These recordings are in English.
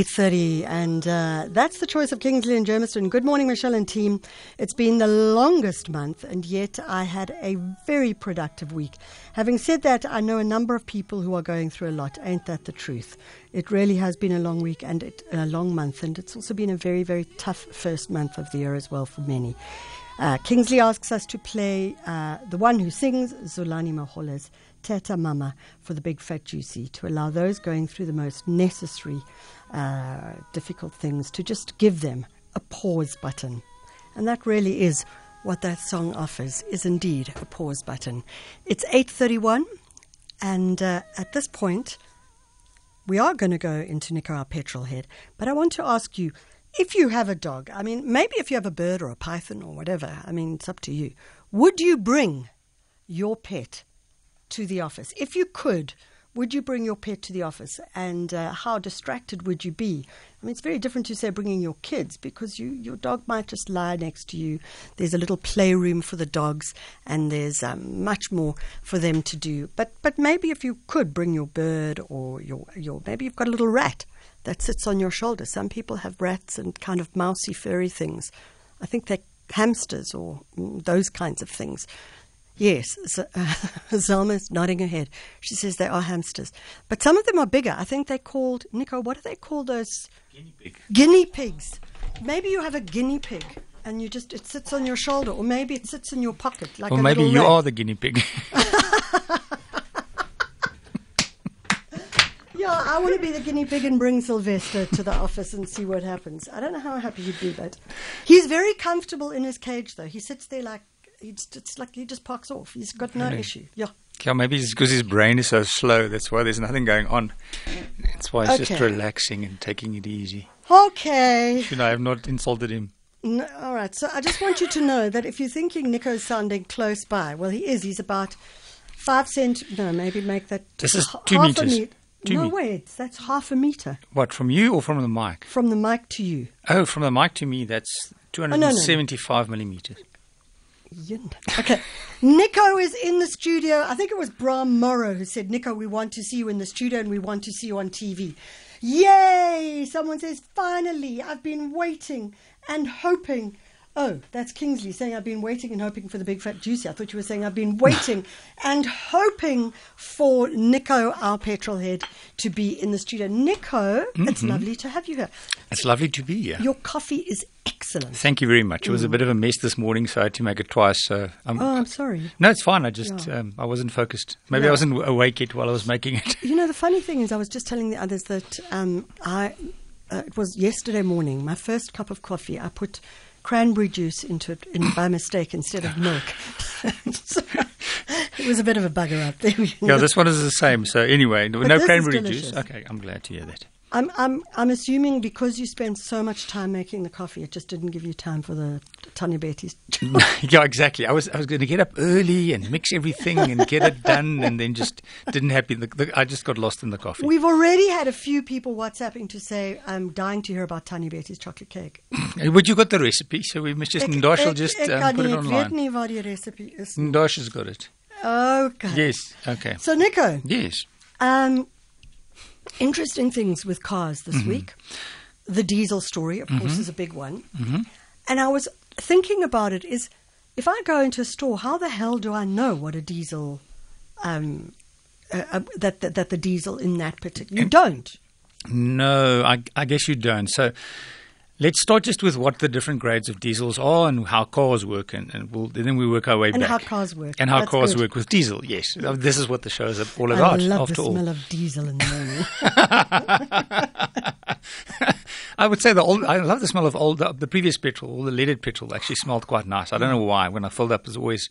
8.30 and uh, that's the choice of Kingsley and Germiston. Good morning, Michelle and team. It's been the longest month and yet I had a very productive week. Having said that, I know a number of people who are going through a lot. Ain't that the truth? It really has been a long week and it, a long month and it's also been a very, very tough first month of the year as well for many. Uh, Kingsley asks us to play uh, the one who sings, Zolani Mahola's Teta Mama for the Big Fat Juicy to allow those going through the most necessary uh, difficult things to just give them a pause button. And that really is what that song offers, is indeed a pause button. It's 8.31 and uh, at this point we are going to go into Nico our petrol head. But I want to ask you, if you have a dog, I mean, maybe if you have a bird or a python or whatever, I mean, it's up to you. Would you bring your pet to the office? If you could, would you bring your pet to the office and uh, how distracted would you be? I mean, it's very different to say bringing your kids because you, your dog might just lie next to you. There's a little playroom for the dogs and there's um, much more for them to do. But, but maybe if you could bring your bird or your, your, maybe you've got a little rat that sits on your shoulder. Some people have rats and kind of mousy, furry things. I think they're hamsters or mm, those kinds of things. Yes, Z- uh, Zalma's nodding her head. She says they are hamsters. But some of them are bigger. I think they're called, Nico, what do they call those? Guinea pig. Guinea pigs. Maybe you have a guinea pig and you just, it sits on your shoulder, or maybe it sits in your pocket like Or a maybe you rat. are the guinea pig. Yeah, I want to be the guinea pig and bring Sylvester to the office and see what happens. I don't know how happy he'd be, but he's very comfortable in his cage, though. He sits there like he's, it's like he just parks off. He's got no Really? issue. Yeah. yeah, maybe it's because his brain is so slow. That's why there's nothing going on. That's why he's just relaxing and taking it easy. Okay. You know, I have not insulted him? No, all right. So I just want you to know that if you're thinking Nico's sounding close by, well, he is. He's about five cent. No, maybe make that. This is two half meters. A Two no, me- wait. That's half a meter What, from you or from the mic? from the mic to you. Oh, from the mic to me, that's oh, no, no, no. 275 millimeters. Okay. Nico is in the studio. I think it was Bram Morrow who said, Nico, we want to see you in the studio and we want to see you on TV. Yay! Someone says, finally, I've been waiting and hoping. Oh, that's Kingsley saying, I've been waiting and hoping for the big fat juicy. I thought you were saying, I've been waiting and hoping for Nico, our petrol head, to be in the studio. Nico, it's lovely to have you here. It's lovely to be here. Your coffee is excellent. Thank you very much. It was a bit of a mess this morning, so I had to make it twice. So I'm, Oh, I'm sorry. no, it's fine. I just Yeah. um, I wasn't focused. Maybe Yeah. I wasn't awake yet while I was making it. You know, the funny thing is, I was just telling the others that um, I uh, it was yesterday morning. My first cup of coffee, I put cranberry juice into it in, by mistake instead of milk. So, it was a bit of a bugger up there. you Yeah, this one is the same. So anyway, no cranberry juice. Okay, I'm glad to hear that. I'm, I'm, I'm assuming because you spent so much time making the coffee, it just didn't give you time for the Tannie Betty's. yeah, exactly. I was I was going to get up early and mix everything and get it done, and then just didn't happen. The, the, I just got lost in the coffee. We've already had a few people WhatsApping to say, I'm dying to hear about Tannie Betty's chocolate cake. But you got the recipe, so we must just Ndosh will just ek um, put it ek online. nie die recipe is. Ndosh has got it. Okay. Yes. Okay. So, Nico, Yes. Um, interesting things with cars this week. The diesel story, of course, is a big one. And I was thinking about it: is if I go into a store, how the hell do I know what a diesel? Um, uh, uh, that, that that the diesel in that particular you don't. No, I, I guess you don't. So let's start just with what the different grades of diesels are and how cars work, and, and we'll, then we work our way And back. And how cars work. And how That's cars good. work with diesel. Yes, Uh, this is what the show is all about, I love after the all, smell of diesel in the morning. I would say the old. I love the smell of old. The previous petrol, all the leaded petrol, actually smelled quite nice. I don't know why. When I filled up, it was always.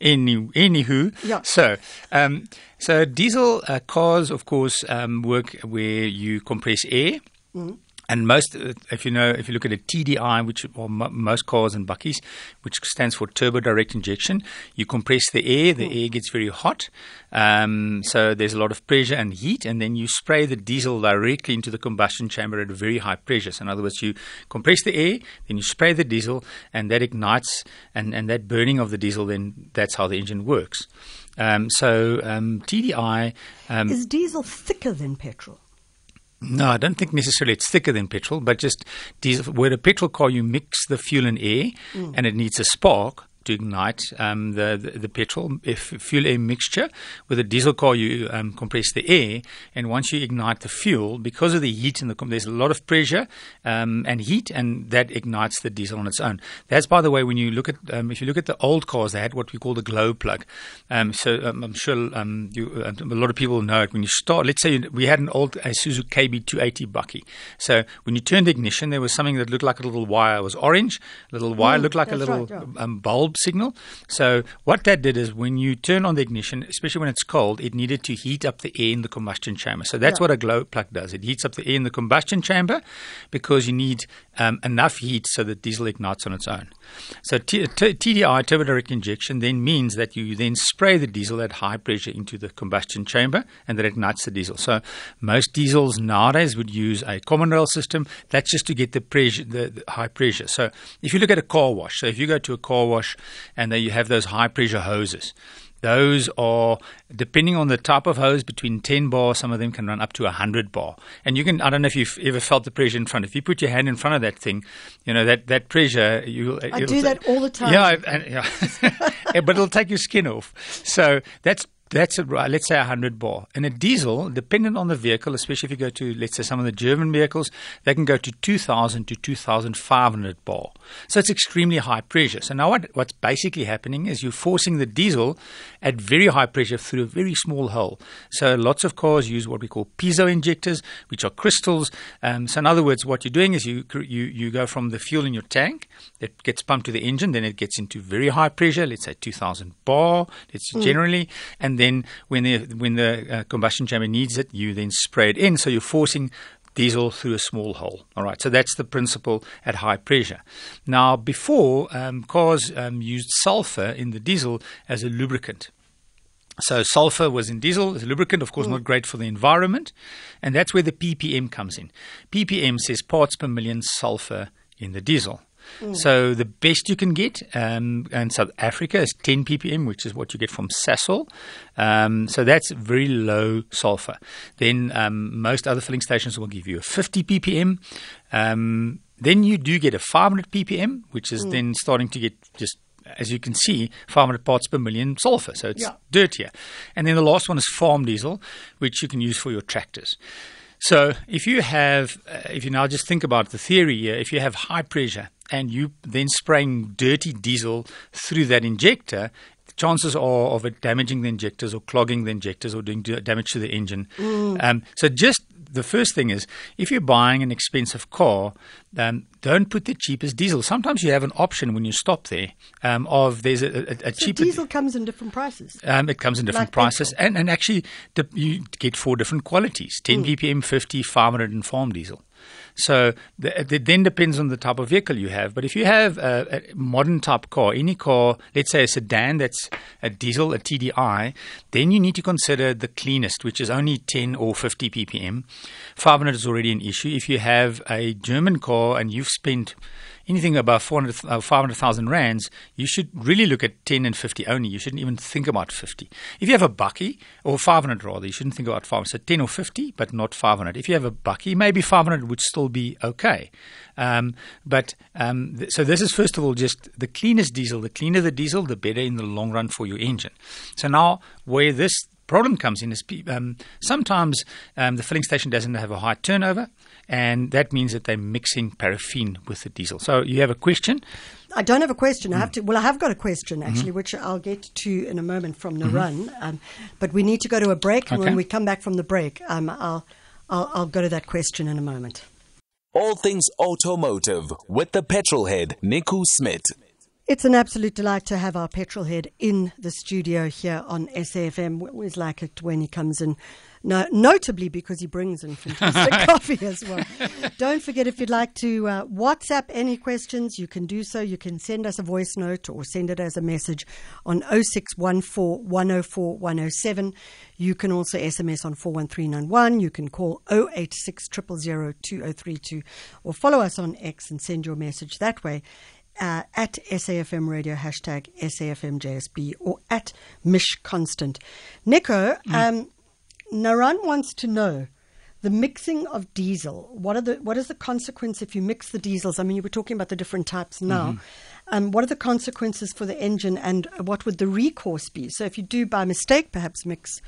Any, anywho, Yeah. so um, so diesel uh, cars, of course, um, work where you compress air. And most, uh, if you know, if you look at a TDI, which most cars and bakkies, which stands for turbo direct injection, you compress the air. The air gets very hot, um, so there's a lot of pressure and heat, and then you spray the diesel directly into the combustion chamber at a very high pressure. So in other words, you compress the air, then you spray the diesel, and that ignites, and, and that burning of the diesel, then that's how the engine works. Um, so um, TDI. Um, is diesel thicker than petrol? No, I don't think necessarily it's thicker than petrol, but just diesel. Where a petrol car, you mix the fuel and air, mm. and it needs a spark to ignite um, the, the, the petrol if fuel air mixture. With a diesel car, you um, compress the air, and once you ignite the fuel, because of the heat in the there's a lot of pressure um, and heat, and that ignites the diesel on its own. That's by the way, when you look at um, if you look at the old cars, they had what we call the glow plug. Um, so um, I'm sure you, a lot of people know it. When you start, let's say we had an old Isuzu KB280 Bakkie. So when you turned the ignition, there was something that looked like a little wire. It was orange. A little wire mm, looked like a little right, yeah. bulb signal. So what that did is when you turn on the ignition, especially when it's cold, it needed to heat up the air in the combustion chamber. So that's yeah. what a glow plug does. It heats up the air in the combustion chamber because you need um, enough heat so that diesel ignites on its own. So t- t- TDI, turbo direct injection, then means that you then spray the diesel at high pressure into the combustion chamber and that ignites the diesel. So most diesels nowadays would use a common rail system. That's just to get the pressure, the, the high pressure. So if you look at a car wash, so if you go to a car wash and then you have those high pressure hoses, those are, depending on the type of hose, between 10 bar, some of them can run up to 100 bar. And you can, I don't know if you've ever felt the pressure in front. If you put your hand in front of that thing, you know, that, that pressure, you I do that all the time. Yeah, and, yeah. but it'll take your skin off. So that's that's a, let's say 100 bar. And a diesel, dependent on the vehicle, especially if you go to, let's say, some of the German vehicles, they can go to 2,000 to 2,500 bar. So it's extremely high pressure. So now what, what's basically happening is you're forcing the diesel at very high pressure through a very small hole. So lots of cars use what we call piezo injectors, which are crystals. Um, so in other words, what you're doing is you, you, you go from the fuel in your tank, it gets pumped to the engine, then it gets into very high pressure, let's say 2,000 bar, it's mm. generally, and and then when the when the uh, combustion chamber needs it, you then spray it in. So you're forcing diesel through a small hole. All right, so that's the principle at high pressure. Now, before um, cars um, used sulfur in the diesel as a lubricant. So sulfur was in diesel as a lubricant, of course, mm. not great for the environment, and that's where the ppm comes in. ppm says parts per million sulfur in the diesel. Mm. So the best you can get um, in South Africa is 10 ppm, which is what you get from Sasol. Um, so that's very low sulfur. Then um, most other filling stations will give you a 50 ppm. Um, then you do get a 500 ppm, which is mm. then starting to get just as you can see, 500 parts per million sulfur. So it's yeah. dirtier. And then the last one is farm diesel, which you can use for your tractors. So if you have, uh, if you now just think about the theory here, if you have high pressure and you then spraying dirty diesel through that injector, chances are of it damaging the injectors or clogging the injectors or doing damage to the engine. Mm. Um, so just the first thing is if you're buying an expensive car, um, don't put the cheapest diesel. Sometimes you have an option when you stop there um, of there's a, a, a so cheaper diesel comes in different prices. Um, it comes in different like prices, and, and actually the, you get four different qualities: 10 mm. ppm, 50, 500, and farm diesel. So the, it then depends on the type of vehicle you have. But if you have a, a, modern type car, any car, let's say a sedan that's a diesel, a TDI, then you need to consider the cleanest, which is only 10 or 50 ppm. 500 is already an issue. If you have a German car and you've spent anything above 400, uh, 500,000 rands, you should really look at 10 and 50 only. You shouldn't even think about 50. If you have a bakkie, or 500 rather, you shouldn't think about 500. So 10 or 50, but not 500. If you have a bakkie, maybe 500 would still be okay. Um, but um, th- so this is first of all just the cleanest diesel. The cleaner the diesel, the better in the long run for your engine. So now where this problem comes in is um, sometimes um, the filling station doesn't have a high turnover and that means that they're mixing paraffin with the diesel. So you have a question? I don't have a question. I have to. Well, I have got a question actually, mm-hmm. which I'll get to in a moment from Naran. Mm-hmm. Um, but we need to go to a break, and okay. when we come back from the break, um, I'll, I'll I'll go to that question in a moment. All things automotive with the petrol head Nico Smith. It's an absolute delight to have our petrol head in the studio here on SAFM. We always like it when he comes in no, notably because he brings in fantastic coffee as well. Don't forget if you'd like to uh, WhatsApp any questions, you can do so. You can send us a voice note or send it as a message on 0614 104 107. You can also SMS on 41391. You can call 086 2032 or follow us on X and send your message that way. Uh, at SAFM Radio, hashtag SAFMJSB, or at Mish Constant. Nico, mm. um, Naran wants to know the mixing of diesel. What are the what is the consequence if you mix the diesels? I mean, you were talking about the different types now. Mm-hmm. Um, what are the consequences for the engine, and what would the recourse be? So, if you do by mistake, perhaps mix.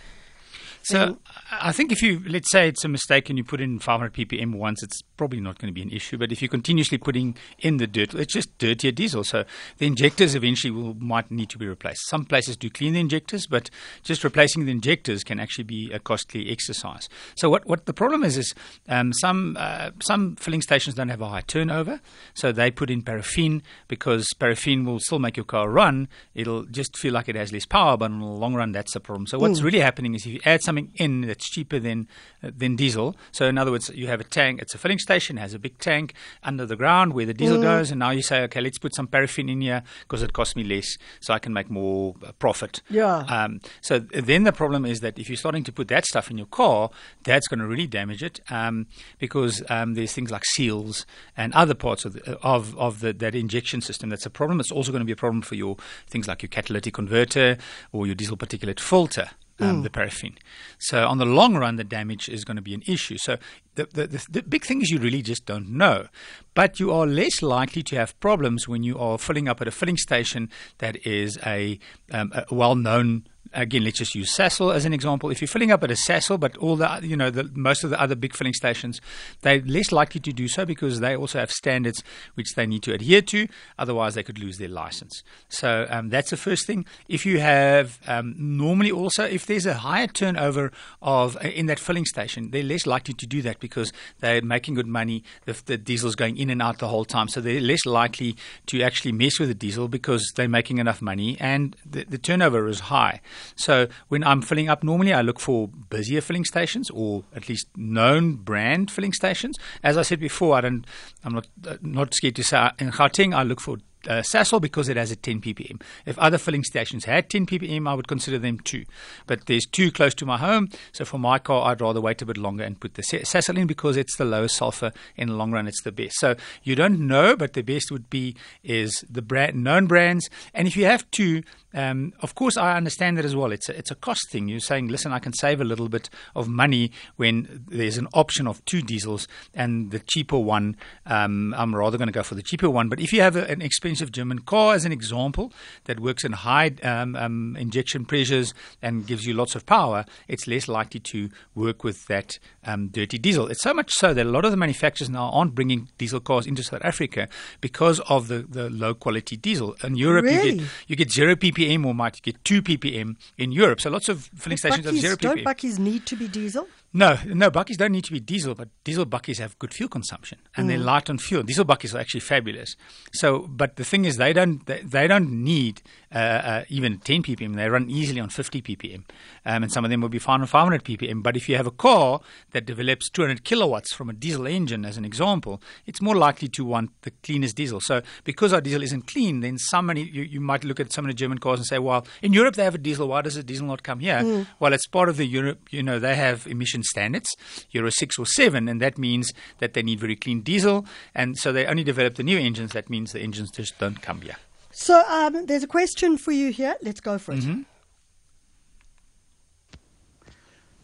So I think if you let's say it's a mistake and you put in 500 ppm once, it's probably not going to be an issue. But if you're continuously putting in the dirt, it's just dirtier diesel. So the injectors eventually will might need to be replaced. Some places do clean the injectors, but just replacing the injectors can actually be a costly exercise. So what what the problem is is um, some uh, some filling stations don't have a high turnover, so they put in paraffin because paraffin will still make your car run. It'll just feel like it has less power, but in the long run, that's a problem. So what's really happening is if you add something in that's cheaper than uh, than diesel. So in other words, you have a tank. It's a filling station. has a big tank under the ground where the diesel goes, and now you say, okay, let's put some paraffin in here because it costs me less, so I can make more uh, profit. Yeah. Um, so then the problem is that if you're starting to put that stuff in your car, that's going to really damage it um, because um, there's things like seals and other parts of the, of of the, that injection system. That's a problem. It's also going to be a problem for your things like your catalytic converter or your diesel particulate filter um, the paraffin. So on the long run, the damage is going to be an issue. So the, the, the, the big thing is you really just don't know. But you are less likely to have problems when you are filling up at a filling station that is a, um, a well-known again, let's just use Sasol as an example. If you're filling up at a Sasol, but all the you know the, most of the other big filling stations, they're less likely to do so because they also have standards which they need to adhere to. Otherwise, they could lose their license. So um, that's the first thing. If you have um, normally also if there's a higher turnover of uh, in that filling station, they're less likely to do that because they're making good money. The, the diesel's going in and out the whole time, so they're less likely to actually mess with the diesel because they're making enough money and the, the turnover is high. So when I'm filling up, normally I look for busier filling stations or at least known brand filling stations. As I said before, I don't, I'm not uh, not scared to say in Gauteng I look for uh, Sasol because it has a 10 ppm. If other filling stations had 10 ppm, I would consider them two. But there's two close to my home, so for my car, I'd rather wait a bit longer and put the Sasol in because it's the lowest sulfur. In the long run, it's the best. So you don't know, but the best would be is the brand known brands. And if you have two, um, of course, I understand that as well. It's a, it's a cost thing. You're saying, listen, I can save a little bit of money when there's an option of two diesels and the cheaper one. Um, I'm rather going to go for the cheaper one. But if you have a, an expensive German car, as an example, that works in high um, um, injection pressures and gives you lots of power, it's less likely to work with that um, dirty diesel. It's so much so that a lot of the manufacturers now aren't bringing diesel cars into South Africa because of the, the low quality diesel. In Europe, Really? you get you get zero ppm or might get two ppm in Europe. So lots of filling stations have zero don't ppm. bakkies need to be diesel? No, no, bakkies don't need to be diesel, but diesel bakkies have good fuel consumption and they're mm. light on fuel. Diesel bakkies are actually fabulous. So, but the thing is, they don't they, they don't need uh, uh, even 10 ppm. They run easily on 50 ppm, um, and some of them will be fine on 500 ppm. But if you have a car that develops 200 kilowatts from a diesel engine, as an example, it's more likely to want the cleanest diesel. So, because our diesel isn't clean, then somebody you, you might look at some of the German cars and say, well, in Europe they have a diesel. Why does the diesel not come here? Well, it's part of the Europe. You know, they have emission standards, Euro six or seven, and that means that they need very clean diesel, and so they only develop the new engines. That means the engines just don't come here. So um, there's a question for you here. Let's go for it. Mm-hmm.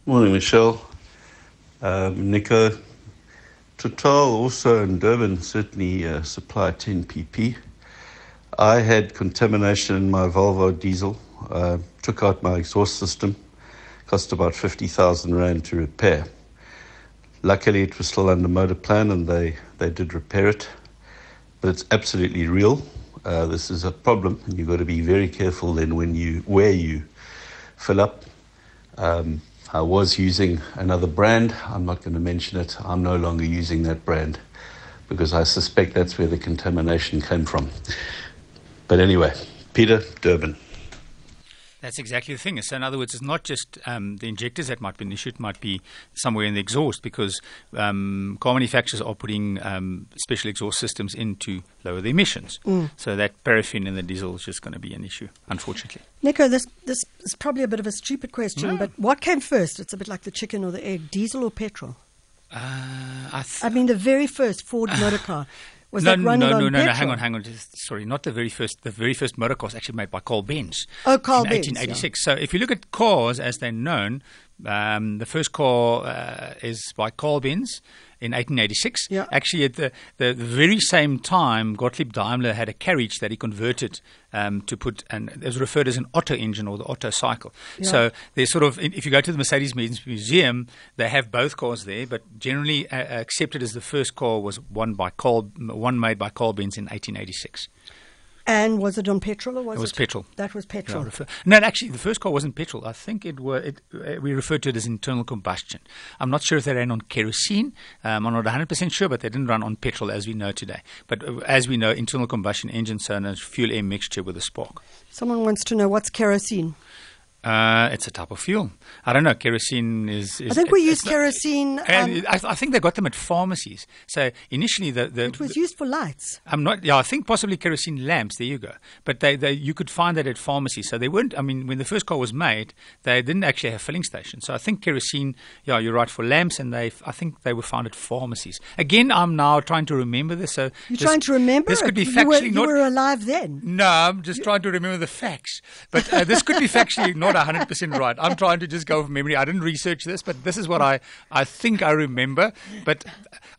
Morning, Michelle. Um, Nico. Total also in Durban certainly uh, supply 10 pp. I had contamination in my Volvo diesel. Uh, took out my exhaust system. Cost about 50,000 rand to repair. Luckily, it was still under motor plan and they, they did repair it. But it's absolutely real. Uh, this is a problem, and you've got to be very careful then when you where you fill up. Um, I was using another brand. I'm not going to mention it. I'm no longer using that brand because I suspect that's where the contamination came from. But anyway, Peter Durban. That's exactly the thing. So, in other words, it's not just um, the injectors that might be an issue, it might be somewhere in the exhaust because um, car manufacturers are putting um, special exhaust systems in to lower the emissions. So, that paraffin in the diesel is just going to be an issue, unfortunately. Nico, this this is probably a bit of a stupid question, but what came first? It's a bit like the chicken or the egg: diesel or petrol? Uh, I th- I mean, the very first Ford motor car was no, that no, running no, on no, no, petrol? no, hang on, hang on. Just, sorry, not the very first. The very first motor car was actually made by Carl Benz. Oh, Carl in Benz, 1886. So if you look at cars as they're known, Um, the first car uh, is by Carl Benz in 1886. Yeah. Actually, at the, the, the very same time, Gottlieb Daimler had a carriage that he converted um, to put, and it was referred as an Otto engine or the Otto cycle. Yeah. So there's sort of, if you go to the Mercedes-Benz Museum, they have both cars there, but generally uh, accepted as the first car was one by Carl, one made by Carl Benz in 1886. And was it on petrol or was it? It was petrol. That was petrol. no, actually, the first car wasn't petrol. I think it were. It, uh, we referred to it as internal combustion. I'm not sure if they ran on kerosene. Um, I'm not 100 percent sure, but they didn't run on petrol as we know today. But uh, as we know, internal combustion engines are a fuel air mixture with a spark. Someone wants to know what's kerosene. Uh, it's a type of fuel. I don't know. Kerosene is. is I think we it- use it's not- kerosene. Um, I, I think they got them at pharmacies. So initially, the, the it was used for lights. I'm not. Yeah, I think possibly kerosene lamps. There you go. But they, they, you could find that at pharmacies. So they weren't. I mean, when the first car was made, they didn't actually have filling stations. So I think kerosene. Yeah, you're right for lamps, and they. I think they were found at pharmacies. Again, I'm now trying to remember this. So You're this- trying to remember This it. could be you, were, factually you not. were alive then. no, I'm just trying to remember the facts. But uh, this could be factually not 100% right. I'm trying to just go from memory. I didn't research this, but this is what I, I think I remember. But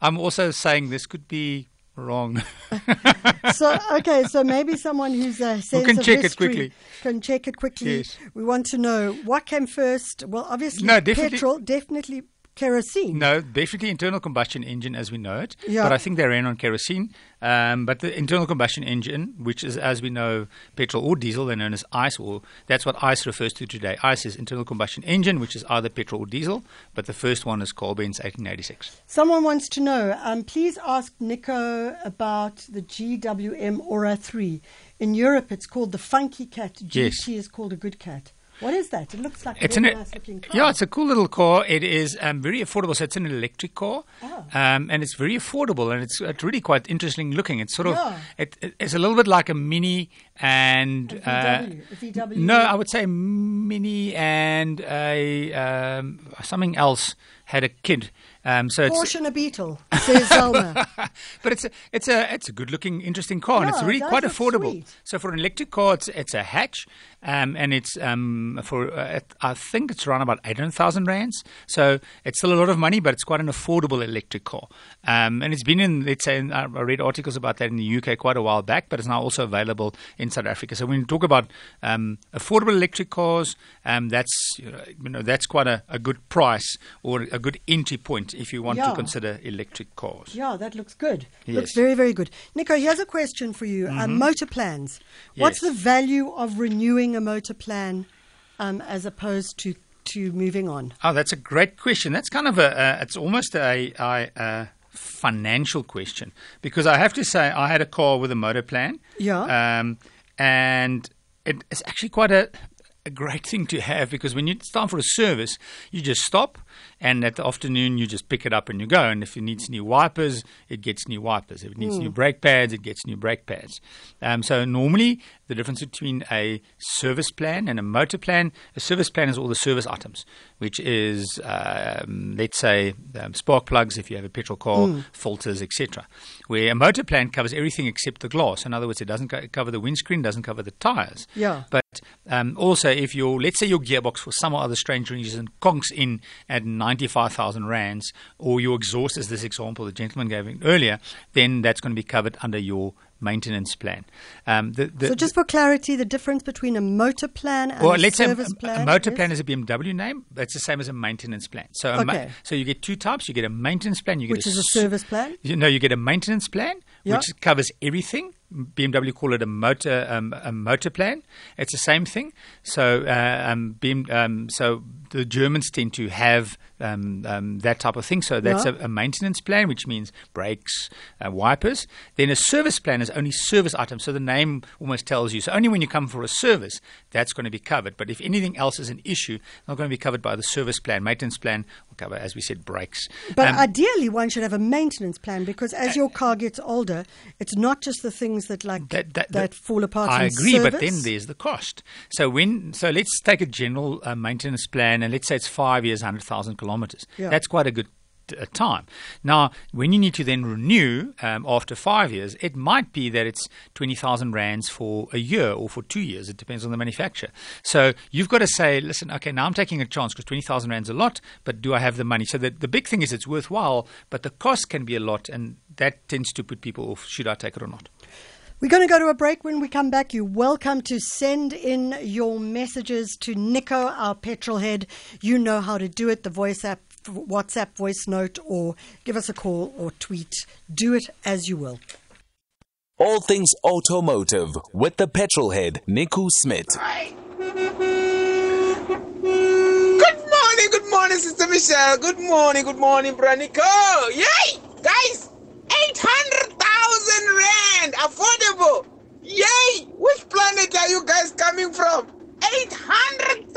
I'm also saying this could be wrong. so okay, so maybe someone who's a sense can of check it history quickly. Can check it quickly. Yes. We want to know what came first. Well, obviously, No, definitely- petrol, definitely kerosene. No, definitely internal combustion engine as we know it. Yeah. But I think they ran on kerosene. Um, but the internal combustion engine, which is, as we know, petrol or diesel, they're known as ICE, or that's what ICE refers to today. ICE is internal combustion engine, which is either petrol or diesel. But the first one is Carl Benz 1886. Someone wants to know. Um, please ask Nico about the GWM Ora 3. In Europe, it's called the Funky Cat. GT Yes. is called a good cat. What is that? It looks like It's a an nice looking car. yeah, it's a cool little car. It is um, very affordable. So it's an electric car, Oh. um, and it's very affordable, and it's, it's really quite interesting looking. It's sort of Yeah. it, it- it's a little bit like a mini and A uh, VW, a VW. no, I would say mini and a um, something else had a kid. Um, so and a Beetle, says Zelma. but it's a it's a it's a good looking, interesting car, and it's really it quite affordable. sweet. So for an electric car, it's it's a hatch, um, and it's um, for uh, I think it's around about eight hundred thousand rands. So it's still a lot of money, but it's quite an affordable electric car. Um, and it's been in let's say in, I read articles about that in the UK quite a while back, but it's now also available in South Africa. So when you talk about um, affordable electric cars, um, that's you know, you know that's quite a, a good price or a good entry point if you want Yeah. to consider electric cars. Yeah, that looks good. Looks Yes. Mm-hmm. very, very good. Nico, here's a question for you. Um, motor plans. What's Yes. the value of renewing a motor plan um, as opposed to, to moving on? Oh, that's a great question. That's kind of a, uh, it's almost a, a, a financial question because I have to say I had a car with a motor plan. Yeah. Um, and it, it's actually quite a, a great thing to have because when it's time for a service, you just stop and at the afternoon you just pick it up and you go. And if it needs new wipers, it gets new wipers. If it needs new brake pads, it gets new brake pads. Um, so normally the difference between a service plan and a motor plan, a service plan is all the service items, which is um, let's say um, spark plugs if you have a petrol car, filters, etc. Where a motor plan covers everything except the glass. In other words, it doesn't co- cover the windscreen, doesn't cover the tires. Yeah. But um, also, if your let's say your gearbox for some other strange reason conks in at ninety five thousand rands, or your exhaust, as this example the gentleman gave earlier, then that's going to be covered under your maintenance plan. Um, the, the, so, just for clarity, the difference between a motor plan and well, a let's say service a, plan a motor is? plan is a BMW name. That's the same as a maintenance plan. So, a ma- so you get two types. You get a maintenance plan. You get which is a service plan. You know, you get a maintenance plan, Yeah. which covers everything. BMW call it a motor um, a motor plan. It's the same thing. So, uh, um, BM, um, so the Germans tend to have um, um, that type of thing. So that's Yeah. a, a maintenance plan, which means brakes, uh, wipers. Then a service plan is only service items. So the name almost tells you. So only when you come for a service, that's going to be covered. But if anything else is an issue, not going to be covered by the service plan. Maintenance plan will cover, as we said, brakes. But Um, ideally, one should have a maintenance plan because as your car gets older, it's not just the things that like that, that, that fall apart. I agree, but then there's the cost. So when so let's take a general uh, maintenance plan, and let's say it's five years, hundred thousand kilometers. Yeah. That's quite a good uh, time. Now, when you need to then renew um, after five years, it might be that it's 20,000 rands for a year or for two years. It depends on the manufacturer. So you've got to say, listen, okay, now I'm taking a chance because 20,000 rands a lot, but do I have the money? So the, the big thing is it's worthwhile, but the cost can be a lot, and that tends to put people off. Should I take it or not? We're going to go to a break. When we come back, you're welcome to send in your messages to Nico, our petrol head. You know how to do it the voice app, WhatsApp voice note, or give us a call or tweet. Do it as you will. All things automotive with the petrol head, Nico Smith. Good morning, good morning, Sister Michelle. Good morning, good morning, Branico. Yay! Guys, 800,000 rand affordable. Yay! Which planet are you guys coming from? 800,000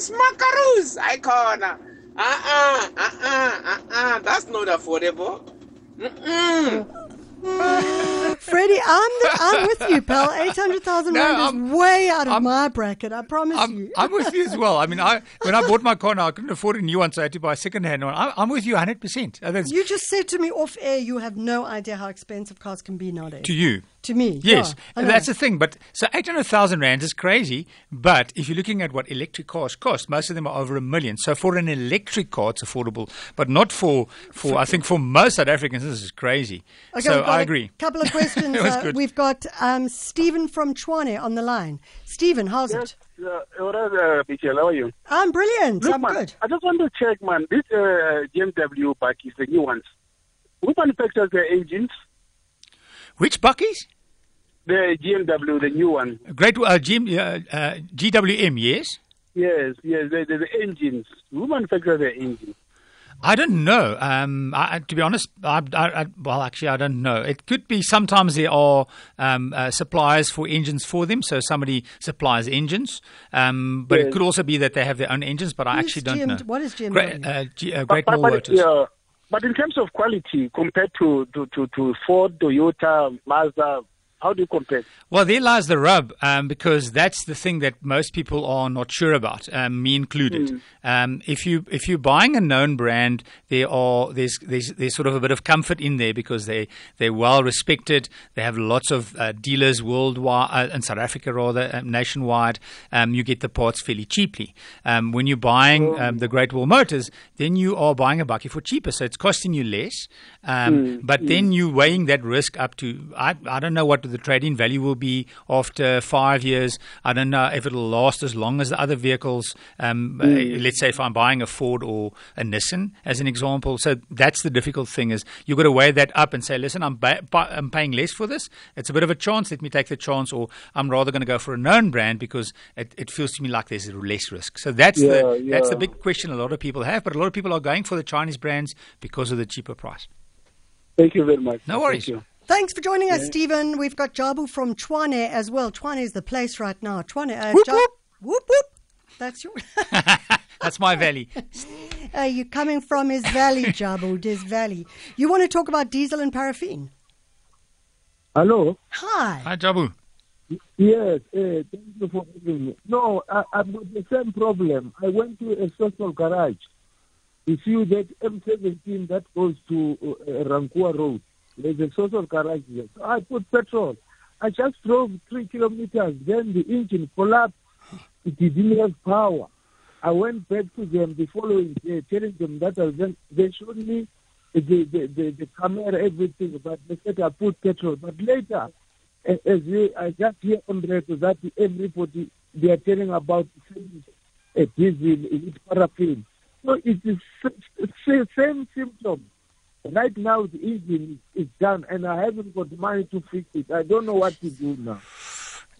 smakaroos. Icona. Uh-uh, uh-uh, uh-uh. That's not affordable. Mm-mm. Freddie, I'm the, I'm with you, pal. Eight hundred thousand No, rand I'm- is way out of I'm- my bracket. I promise I'm, you. I'm with you as well. I mean, I when I bought my car now, I couldn't afford a new one, so I had to buy a second-hand one. I'm, I'm with you 100%. Uh, that's you just said to me off air, you have no idea how expensive cars can be nowadays. to you. To me, Yes, yeah, I and know. that's the thing. But so eight hundred thousand rand is crazy. But if you're looking at what electric cars cost, most of them are over a million. So for an electric car, it's affordable, but not for for I think for most South Africans, this is crazy. Okay, so we've got agree. couple of questions. It was uh, we've got um, Stephen from Tshwane on the line. Stephen, how's Yes, it? uh, all right, uh, Michelle, how are you? I'm brilliant. Look, I'm man, good. I just want to check, man. This uh, GMW bike is the new ones. Who manufactures the engines? Which bakkies? The GMW, the new one. Great uh, GM, uh, uh, GWM, yes. Yes, yes, the, the, the engines. Who manufactures the engines? I don't know. Um, I, I- to be honest, I, I, I, well, actually, I don't know. It could be sometimes there are um, uh, suppliers for engines for them, so somebody supplies engines. Um, but it could also be that they have their own engines. But I Who's actually don't GM know. what is Great, GMW? uh, G, uh, But- Great but, Wall but, Motors. yeah, but in terms of quality, compared to, to, to, to Ford, Toyota, Mazda, how do you compare? Well, there lies the rub, um, because that's the thing that most people are not sure about, um, me included. Um, if you if you're buying a known brand, there are there's there's there's sort of a bit of comfort in there because they they're well respected. They have lots of uh, dealers worldwide uh, in South Africa rather uh, nationwide. Um, you get the parts fairly cheaply. Um, when you're buying um, the Great Wall Motors, then you are buying a bakkie for cheaper, so it's costing you less. Um, but then you're weighing that risk up to I I don't know what the trade-in value will be after five years. I don't know if it'll last as long as the other vehicles. Um, uh, let's say if I'm buying a Ford or a Nissan as an example. So that's the difficult thing is you've got to weigh that up and say, listen, I'm ba- I'm paying less for this. It's a bit of a chance. Let me take the chance, or I'm rather going to go for a known brand because it, it feels to me like there's less risk. So that's the Yeah, that's the big question a lot of people have. But a lot of people are going for the Chinese brands because of the cheaper price. Thank you very much. No worries. Thank you. Thanks for joining us, Stephen. We've got Jabu from Tshwane as well. Tshwane is the place right now. Tshwane. Uh, Whoop, Ja- whoop. whoop whoop. That's your. That's my valley. uh, you're coming from his valley, Jabu, his valley. You want to talk about diesel and paraffin? Hello? Hi. Hi, Jabu. Yes, uh, thank you for having me. No, I, I've got the same problem. I went to a Sasol garage. If you see that M17 that goes to uh, Rankuwa Road. There's a Sasol garage there. So I put petrol. I just drove three kilometers. Then the engine collapsed. It didn't have power. I went back to them the following day, telling them that I then they showed me the the, the, the camera, everything, but they said I put petrol. But later, as we, I just hear on the radio that everybody they are telling about uh, diesel with paraffin. So it is same symptom. Right now the engine is done, and I haven't got the money to fix it. I don't know what to do now.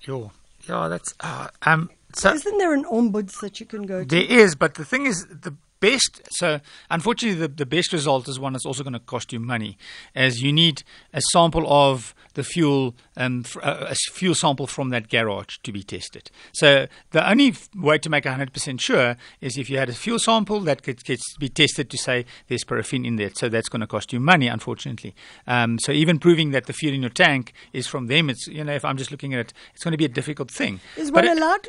Yo, yeah, that's uh, um. So Isn't there an ombuds that you can go to? There is, but the thing is, the best. So, unfortunately, the, the best result is one that's also going to cost you money, as you need a sample of the fuel, um, a fuel sample from that garage to be tested. So, the only way to make 100% sure is if you had a fuel sample that could, gets to be tested to say there's paraffin in there. So, that's going to cost you money, unfortunately. Um, so, even proving that the fuel in your tank is from them, it's you know, if I'm just looking at it, it's going to be a difficult thing. Is But one it- allowed?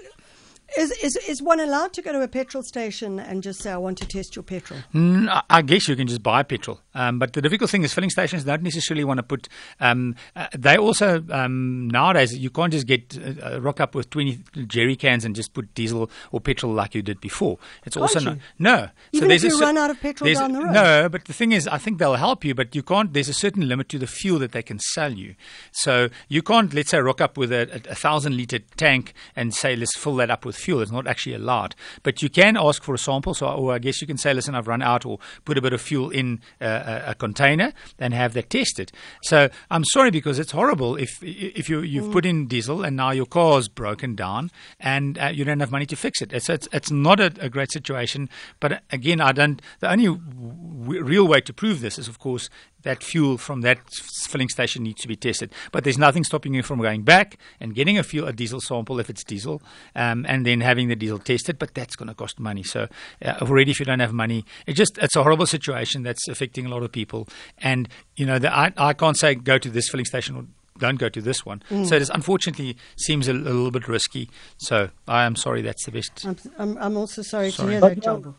Is, is, is one allowed to go to a petrol station and just say, I want to test your petrol? I- guess you can just buy petrol, um, but the difficult thing is filling stations don't necessarily want to put. Um, uh, they also um, nowadays you can't just get uh, uh, rock up with twenty jerry cans and just put diesel or petrol like you did before. It's also you? no, no. Even there's if you cer- run out of petrol down the road? No, but the thing is, I think they'll help you, but you can't. There's a certain limit to the fuel that they can sell you. So you can't, let's say, rock up with a, a, a thousand liter tank and say, let's fill that up with fuel. It's not actually allowed. But you can ask for a sample. So, or I guess you can say, listen, I've run out, or put a bit of fuel in uh, a, a container and have that tested. So I'm sorry because it's horrible if if you you've put in diesel and now your car's broken down and uh, you don't have money to fix it. It's it's, it's not a, a great situation. But uh, again, I don't. The only w- real way to prove this is, of course, that fuel from that f- filling station needs to be tested. But there's nothing stopping you from going back and getting a fuel, a diesel sample if it's diesel, um, and then having the diesel tested. But that's going to cost money. So uh, already, if you don't have money, it just it's a horrible situation that's affecting a lot of people. And you know, the, I I can't say go to this filling station or don't go to this one. So it is unfortunately seems a, a little bit risky. So I am sorry. That's the best. I'm, I'm, I'm also sorry, Sorry. to hear But that, now- Jabu.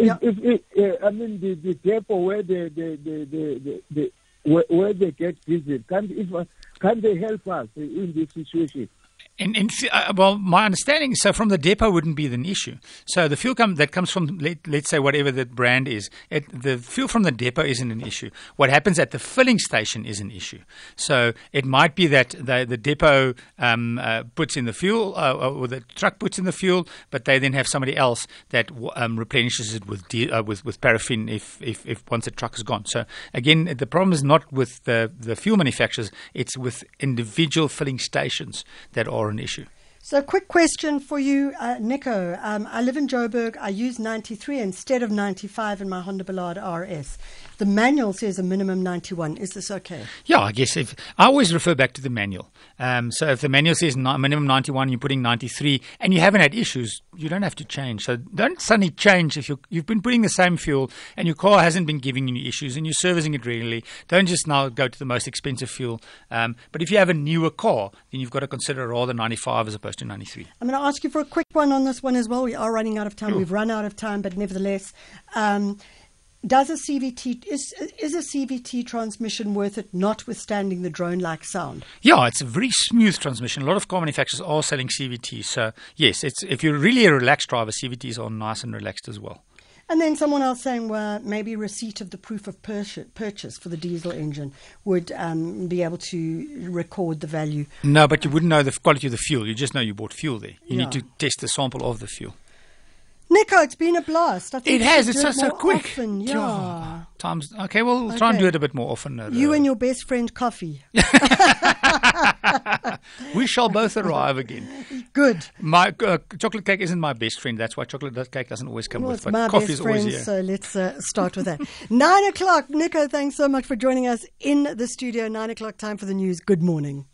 Yeah. if, uh, I mean, the, the depot where they, the, the, the, the, the where, where they get diesel, can't, if, can they help us in this situation? In, in, uh, well, my understanding so from the depot wouldn't be an issue. So the fuel come, that comes from let, let's say whatever the brand is, it, the fuel from the depot isn't an issue. What happens at the filling station is an issue. So it might be that the, the depot um, uh, puts in the fuel, uh, or the truck puts in the fuel, but they then have somebody else that um, replenishes it with, di- uh, with with paraffin if, if if once the truck is gone. So again, the problem is not with the the fuel manufacturers; it's with individual filling stations that are an issue. So, quick question for you, uh, Nico. Um, I live in Joburg. I use 93 instead of 95 in my Honda Ballade RS. The manual says a minimum 91. Is this okay? Yeah, I guess if I always refer back to the manual. Um, so if the manual says ni- minimum 91, you're putting 93, and you haven't had issues, you don't have to change. So don't suddenly change if you you've been putting the same fuel and your car hasn't been giving you issues and you're servicing it regularly. Don't just now go to the most expensive fuel. Um, but if you have a newer car, then you've got to consider rather 95 as opposed to 93. I'm going to ask you for a quick one on this one as well. We are running out of time. We've run out of time, but nevertheless, um, does a CVT is is a CVT transmission worth it, notwithstanding the drone-like sound? Yeah, it's a very smooth transmission. A lot of car manufacturers are selling CVTs. So yes, it's if you're really a relaxed driver, CVTs are nice and relaxed as well. And then someone else saying, well, maybe receipt of the proof of purchase, for the diesel engine would um, be able to record the value. No, but you wouldn't know the quality of the fuel. You just know you bought fuel there. You Yeah. need to test the sample of the fuel. Nico, it's been a blast. I think It has. It's so, so quick. often, Yeah. Times. Okay, well, we'll try and do it a bit more often. uh, You and your best friend coffee. we shall both arrive again. Good. My uh, chocolate cake isn't my best friend. That's why chocolate cake doesn't always come Well, with. But my coffee best is always friend, here. so let's uh, start with that. Nine o'clock. Nico, thanks so much for joining us in the studio. Nine o'clock time for the news. Good morning.